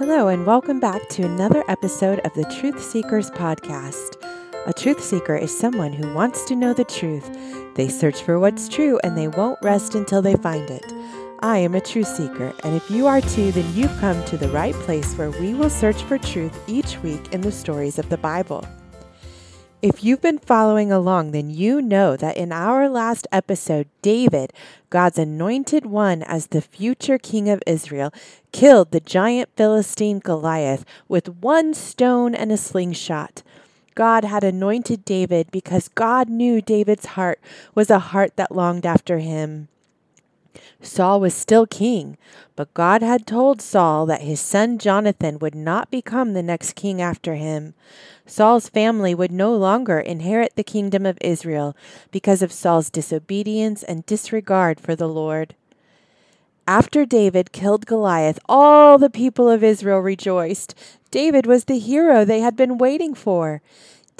Hello, and welcome back to another episode of the Truth Seekers podcast. A truth seeker is someone who wants to know the truth. They search for what's true and they won't rest until they find it. I am a truth seeker, and if you are too, then you've come to the right place where we will search for truth each week in the stories of the Bible. If you've been following along, then you know that in our last episode, David, God's anointed one as the future king of Israel, killed the giant Philistine Goliath with one stone and a slingshot. God had anointed David because God knew David's heart was a heart that longed after him. Saul was still king, but God had told Saul that his son Jonathan would not become the next king after him. Saul's family would no longer inherit the kingdom of Israel because of Saul's disobedience and disregard for the Lord. After David killed Goliath, all the people of Israel rejoiced. David was the hero they had been waiting for.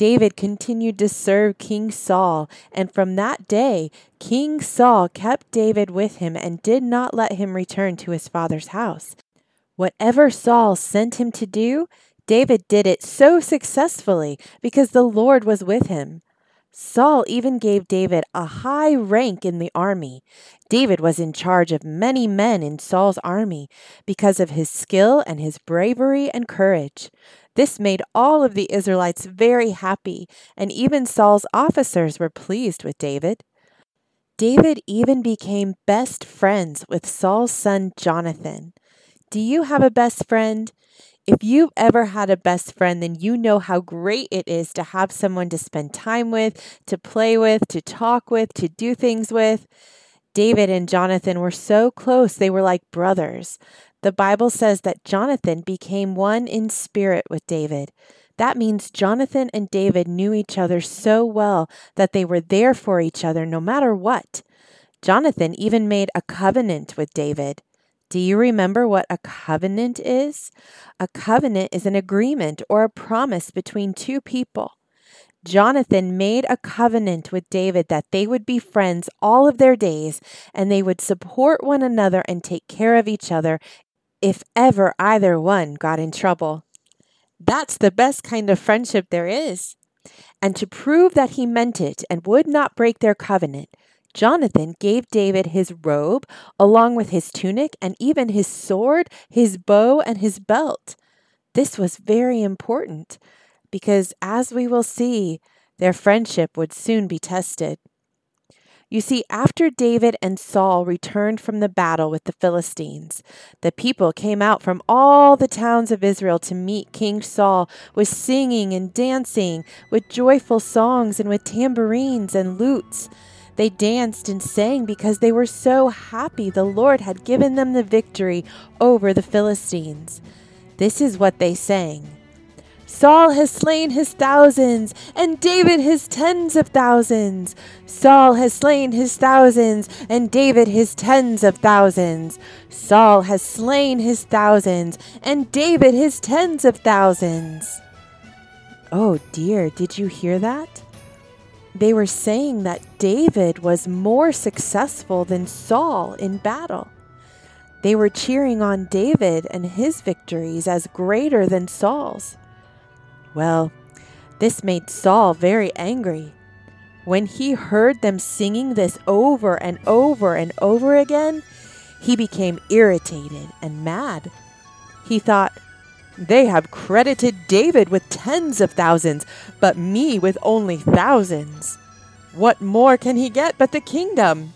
David continued to serve King Saul, and from that day, King Saul kept David with him and did not let him return to his father's house. Whatever Saul sent him to do, David did it so successfully because the Lord was with him. Saul even gave David a high rank in the army. David was in charge of many men in Saul's army because of his skill and his bravery and courage. This made all of the Israelites very happy, and even Saul's officers were pleased with David. David even became best friends with Saul's son Jonathan. Do you have a best friend? If you've ever had a best friend, then you know how great it is to have someone to spend time with, to play with, to talk with, to do things with. David and Jonathan were so close, they were like brothers. The Bible says that Jonathan became one in spirit with David. That means Jonathan and David knew each other so well that they were there for each other no matter what. Jonathan even made a covenant with David. Do you remember what a covenant is? A covenant is an agreement or a promise between two people. Jonathan made a covenant with David that they would be friends all of their days and they would support one another and take care of each other if ever either one got in trouble. That's the best kind of friendship there is. And to prove that he meant it and would not break their covenant, Jonathan gave David his robe, along with his tunic, and even his sword, his bow, and his belt. This was very important because, as we will see, their friendship would soon be tested. You see, after David and Saul returned from the battle with the Philistines, the people came out from all the towns of Israel to meet King Saul with singing and dancing, with joyful songs, and with tambourines and lutes. They danced and sang because they were so happy the Lord had given them the victory over the Philistines. This is what they sang. Saul has slain his thousands, and David his tens of thousands. Saul has slain his thousands, and David his tens of thousands. Saul has slain his thousands, and David his tens of thousands. Oh dear, did you hear that? They were saying that David was more successful than Saul in battle. They were cheering on David and his victories as greater than Saul's. Well, this made Saul very angry. When he heard them singing this over and over and over again, he became irritated and mad. He thought, They have credited David with tens of thousands, but me with only thousands. What more can he get but the kingdom?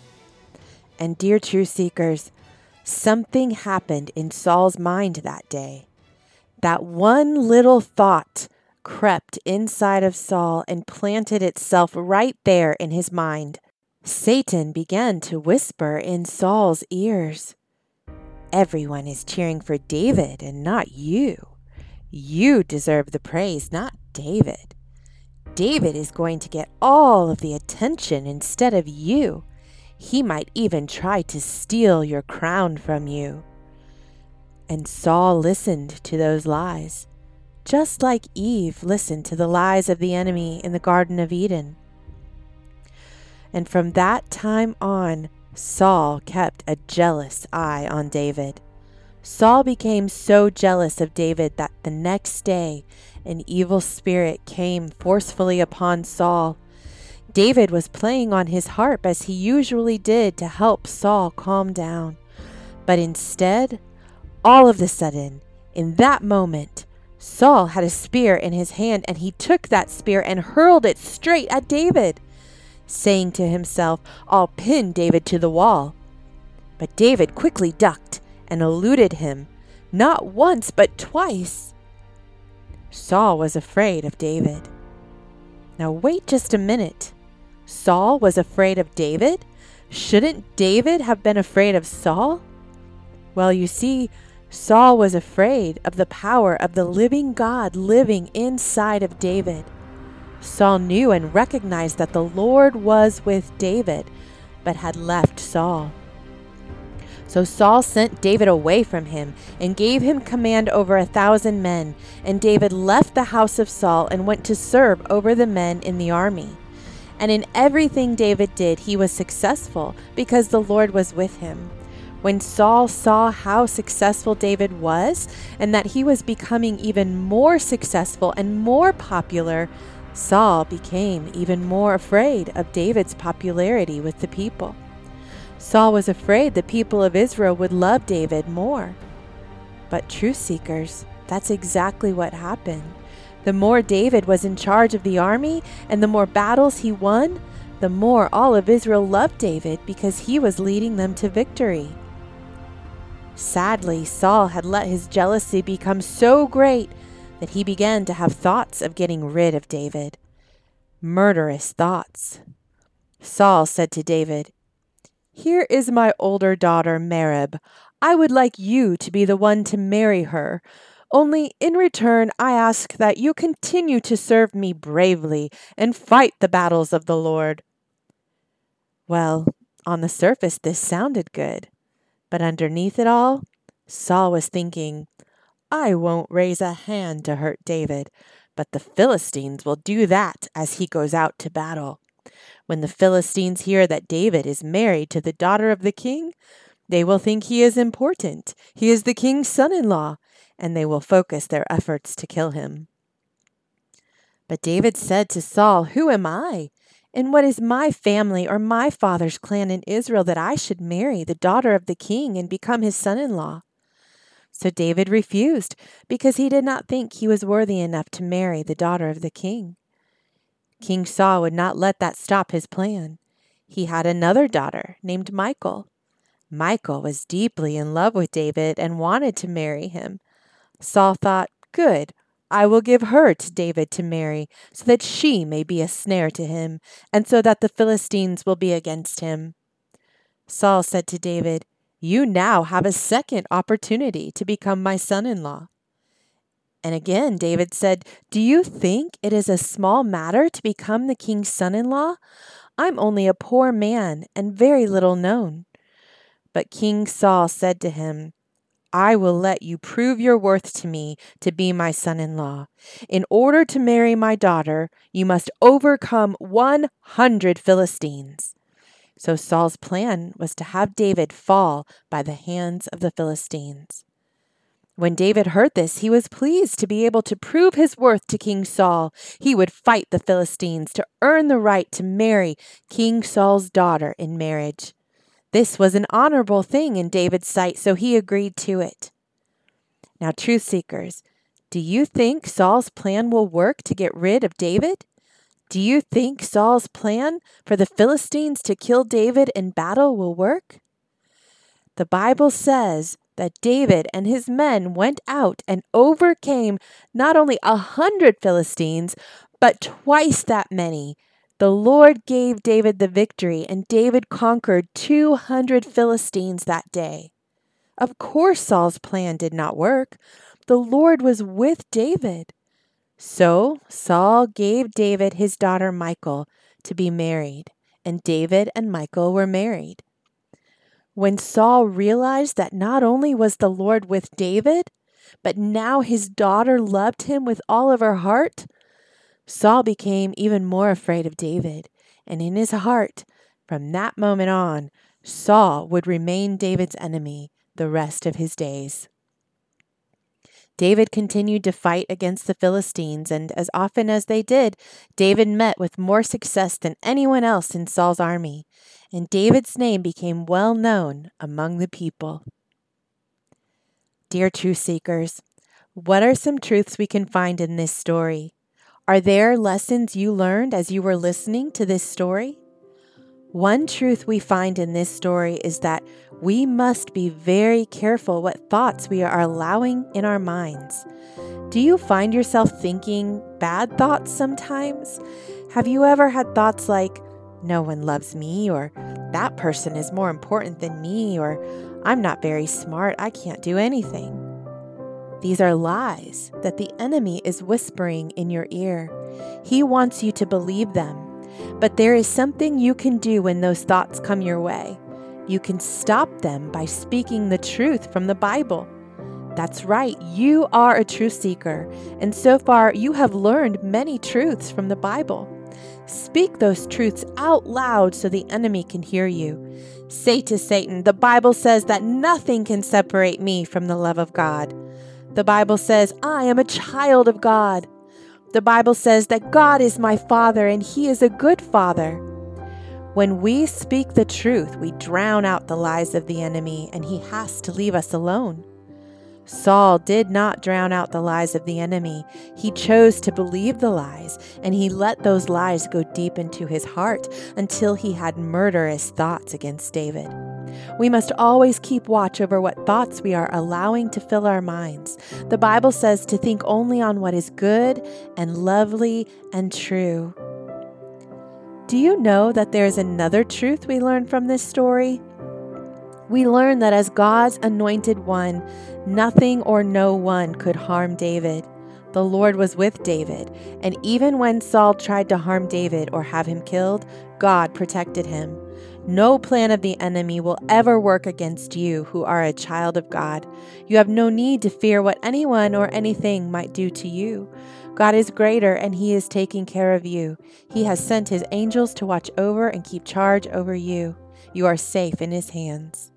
And, dear true seekers, something happened in Saul's mind that day. That one little thought crept inside of Saul and planted itself right there in his mind. Satan began to whisper in Saul's ears Everyone is cheering for David and not you. You deserve the praise, not David. David is going to get all of the attention instead of you. He might even try to steal your crown from you. And Saul listened to those lies just like Eve listened to the lies of the enemy in the Garden of Eden. And from that time on, Saul kept a jealous eye on David. Saul became so jealous of David that the next day an evil spirit came forcefully upon Saul. David was playing on his harp as he usually did to help Saul calm down. But instead, all of a sudden, in that moment, Saul had a spear in his hand and he took that spear and hurled it straight at David, saying to himself, I'll pin David to the wall. But David quickly ducked and eluded him, not once but twice. Saul was afraid of David. Now, wait just a minute. Saul was afraid of David? Shouldn't David have been afraid of Saul? Well, you see, Saul was afraid of the power of the living God living inside of David. Saul knew and recognized that the Lord was with David, but had left Saul. So Saul sent David away from him and gave him command over a thousand men. And David left the house of Saul and went to serve over the men in the army. And in everything David did, he was successful because the Lord was with him. When Saul saw how successful David was and that he was becoming even more successful and more popular, Saul became even more afraid of David's popularity with the people. Saul was afraid the people of Israel would love David more. But truth seekers, that's exactly what happened. The more David was in charge of the army and the more battles he won, the more all of Israel loved David because he was leading them to victory. Sadly, Saul had let his jealousy become so great that he began to have thoughts of getting rid of David. Murderous thoughts. Saul said to David, Here is my older daughter, Merab. I would like you to be the one to marry her. Only in return, I ask that you continue to serve me bravely and fight the battles of the Lord. Well, on the surface, this sounded good. But underneath it all, Saul was thinking, I won't raise a hand to hurt David, but the Philistines will do that as he goes out to battle. When the Philistines hear that David is married to the daughter of the king, they will think he is important. He is the king's son in law, and they will focus their efforts to kill him. But David said to Saul, Who am I? And what is my family or my father's clan in Israel that I should marry the daughter of the king and become his son in law? So David refused, because he did not think he was worthy enough to marry the daughter of the king. King Saul would not let that stop his plan. He had another daughter named Michal. Michal was deeply in love with David and wanted to marry him. Saul thought, Good, I will give her to David to marry, so that she may be a snare to him, and so that the Philistines will be against him. Saul said to David, You now have a second opportunity to become my son in law. And again, David said, Do you think it is a small matter to become the king's son in law? I'm only a poor man and very little known. But King Saul said to him, I will let you prove your worth to me to be my son in law. In order to marry my daughter, you must overcome 100 Philistines. So Saul's plan was to have David fall by the hands of the Philistines. When David heard this, he was pleased to be able to prove his worth to King Saul. He would fight the Philistines to earn the right to marry King Saul's daughter in marriage. This was an honorable thing in David's sight, so he agreed to it. Now, truth seekers, do you think Saul's plan will work to get rid of David? Do you think Saul's plan for the Philistines to kill David in battle will work? The Bible says that David and his men went out and overcame not only a hundred Philistines, but twice that many the Lord gave David the victory, and David conquered 200 Philistines that day. Of course, Saul's plan did not work. The Lord was with David. So Saul gave David his daughter Michal to be married, and David and Michal were married. When Saul realized that not only was the Lord with David, but now his daughter loved him with all of her heart, Saul became even more afraid of David, and in his heart, from that moment on, Saul would remain David's enemy the rest of his days. David continued to fight against the Philistines, and as often as they did, David met with more success than anyone else in Saul's army, and David's name became well known among the people. Dear truth seekers, what are some truths we can find in this story? Are there lessons you learned as you were listening to this story? One truth we find in this story is that we must be very careful what thoughts we are allowing in our minds. Do you find yourself thinking bad thoughts sometimes? Have you ever had thoughts like, no one loves me, or that person is more important than me, or I'm not very smart, I can't do anything? These are lies that the enemy is whispering in your ear. He wants you to believe them. But there is something you can do when those thoughts come your way. You can stop them by speaking the truth from the Bible. That's right, you are a truth seeker, and so far you have learned many truths from the Bible. Speak those truths out loud so the enemy can hear you. Say to Satan, The Bible says that nothing can separate me from the love of God. The Bible says, I am a child of God. The Bible says that God is my Father and He is a good Father. When we speak the truth, we drown out the lies of the enemy and he has to leave us alone. Saul did not drown out the lies of the enemy. He chose to believe the lies, and he let those lies go deep into his heart until he had murderous thoughts against David. We must always keep watch over what thoughts we are allowing to fill our minds. The Bible says to think only on what is good and lovely and true. Do you know that there is another truth we learn from this story? We learn that as God's anointed one, nothing or no one could harm David. The Lord was with David, and even when Saul tried to harm David or have him killed, God protected him. No plan of the enemy will ever work against you who are a child of God. You have no need to fear what anyone or anything might do to you. God is greater and He is taking care of you. He has sent His angels to watch over and keep charge over you. You are safe in His hands.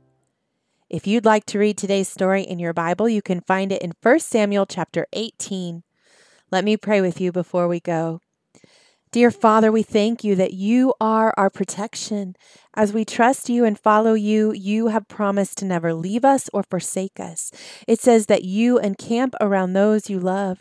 If you'd like to read today's story in your Bible, you can find it in 1 Samuel chapter 18. Let me pray with you before we go. Dear Father, we thank you that you are our protection. As we trust you and follow you, you have promised to never leave us or forsake us. It says that you encamp around those you love.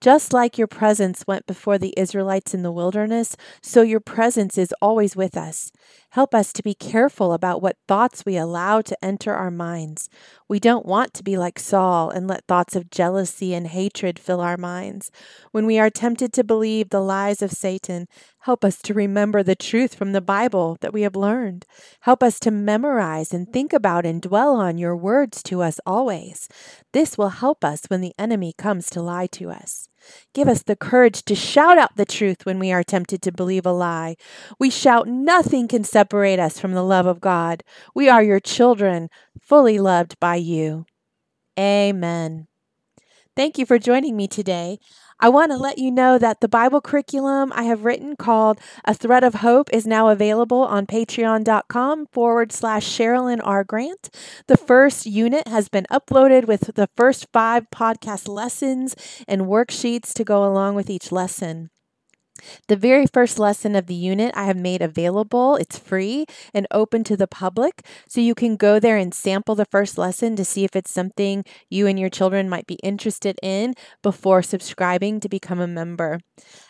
Just like your presence went before the Israelites in the wilderness, so your presence is always with us. Help us to be careful about what thoughts we allow to enter our minds. We don't want to be like Saul and let thoughts of jealousy and hatred fill our minds. When we are tempted to believe the lies of Satan, help us to remember the truth from the Bible that we have learned. Help us to memorize and think about and dwell on your words to us always. This will help us when the enemy comes to lie to us. Give us the courage to shout out the truth when we are tempted to believe a lie. We shout, Nothing can separate us from the love of God. We are your children, fully loved by you. Amen. Thank you for joining me today. I want to let you know that the Bible curriculum I have written called A Thread of Hope is now available on patreon.com forward slash Sherilyn R. Grant. The first unit has been uploaded with the first five podcast lessons and worksheets to go along with each lesson. The very first lesson of the unit I have made available. It's free and open to the public. So you can go there and sample the first lesson to see if it's something you and your children might be interested in before subscribing to become a member.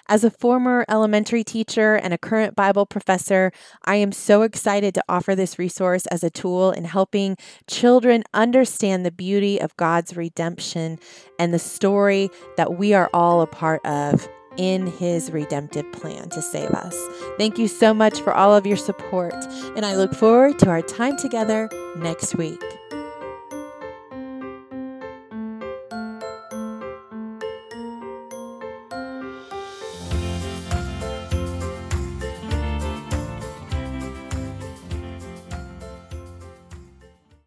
As a former elementary teacher and a current Bible professor, I am so excited to offer this resource as a tool in helping children understand the beauty of God's redemption and the story that we are all a part of in his redemptive plan to save us. Thank you so much for all of your support, and I look forward to our time together next week.